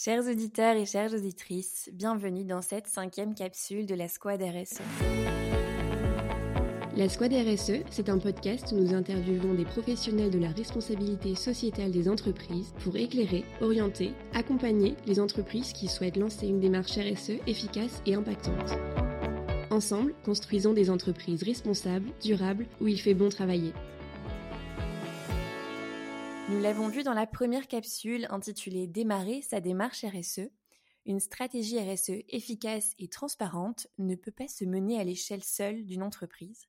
Chers auditeurs et chères auditrices, bienvenue dans cette cinquième capsule de la Squad RSE. La Squad RSE, c'est un podcast où nous interviewons des professionnels de la responsabilité sociétale des entreprises pour éclairer, orienter, accompagner les entreprises qui souhaitent lancer une démarche RSE efficace et impactante. Ensemble, construisons des entreprises responsables, durables, où il fait bon travailler. Nous l'avons vu dans la première capsule intitulée Démarrer sa démarche RSE. Une stratégie RSE efficace et transparente ne peut pas se mener à l'échelle seule d'une entreprise.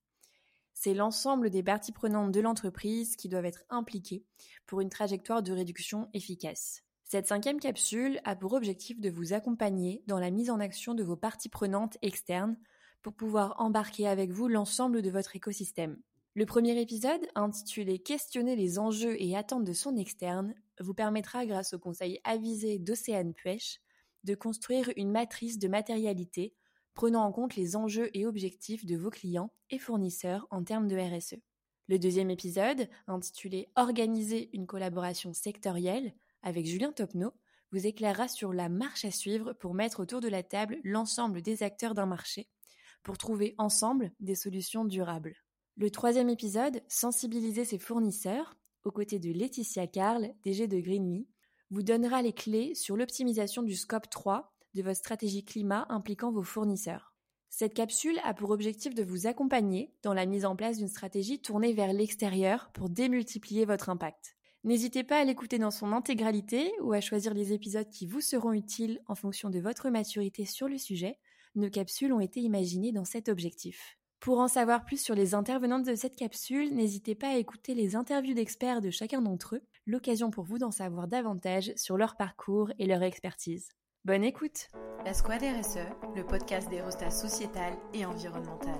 C'est l'ensemble des parties prenantes de l'entreprise qui doivent être impliquées pour une trajectoire de réduction efficace. Cette cinquième capsule a pour objectif de vous accompagner dans la mise en action de vos parties prenantes externes pour pouvoir embarquer avec vous l'ensemble de votre écosystème. Le premier épisode, intitulé Questionner les enjeux et attentes de son externe, vous permettra, grâce au conseil avisé d'Océane Puech, de construire une matrice de matérialité prenant en compte les enjeux et objectifs de vos clients et fournisseurs en termes de RSE. Le deuxième épisode, intitulé Organiser une collaboration sectorielle avec Julien Topneau, vous éclairera sur la marche à suivre pour mettre autour de la table l'ensemble des acteurs d'un marché pour trouver ensemble des solutions durables. Le troisième épisode, Sensibiliser ses fournisseurs, aux côtés de Laetitia Carl, DG de Greenly, vous donnera les clés sur l'optimisation du scope 3 de votre stratégie climat impliquant vos fournisseurs. Cette capsule a pour objectif de vous accompagner dans la mise en place d'une stratégie tournée vers l'extérieur pour démultiplier votre impact. N'hésitez pas à l'écouter dans son intégralité ou à choisir les épisodes qui vous seront utiles en fonction de votre maturité sur le sujet. Nos capsules ont été imaginées dans cet objectif. Pour en savoir plus sur les intervenantes de cette capsule, n'hésitez pas à écouter les interviews d'experts de chacun d'entre eux, l'occasion pour vous d'en savoir davantage sur leur parcours et leur expertise. Bonne écoute La Squad RSE, le podcast des rostas sociétal et environnemental.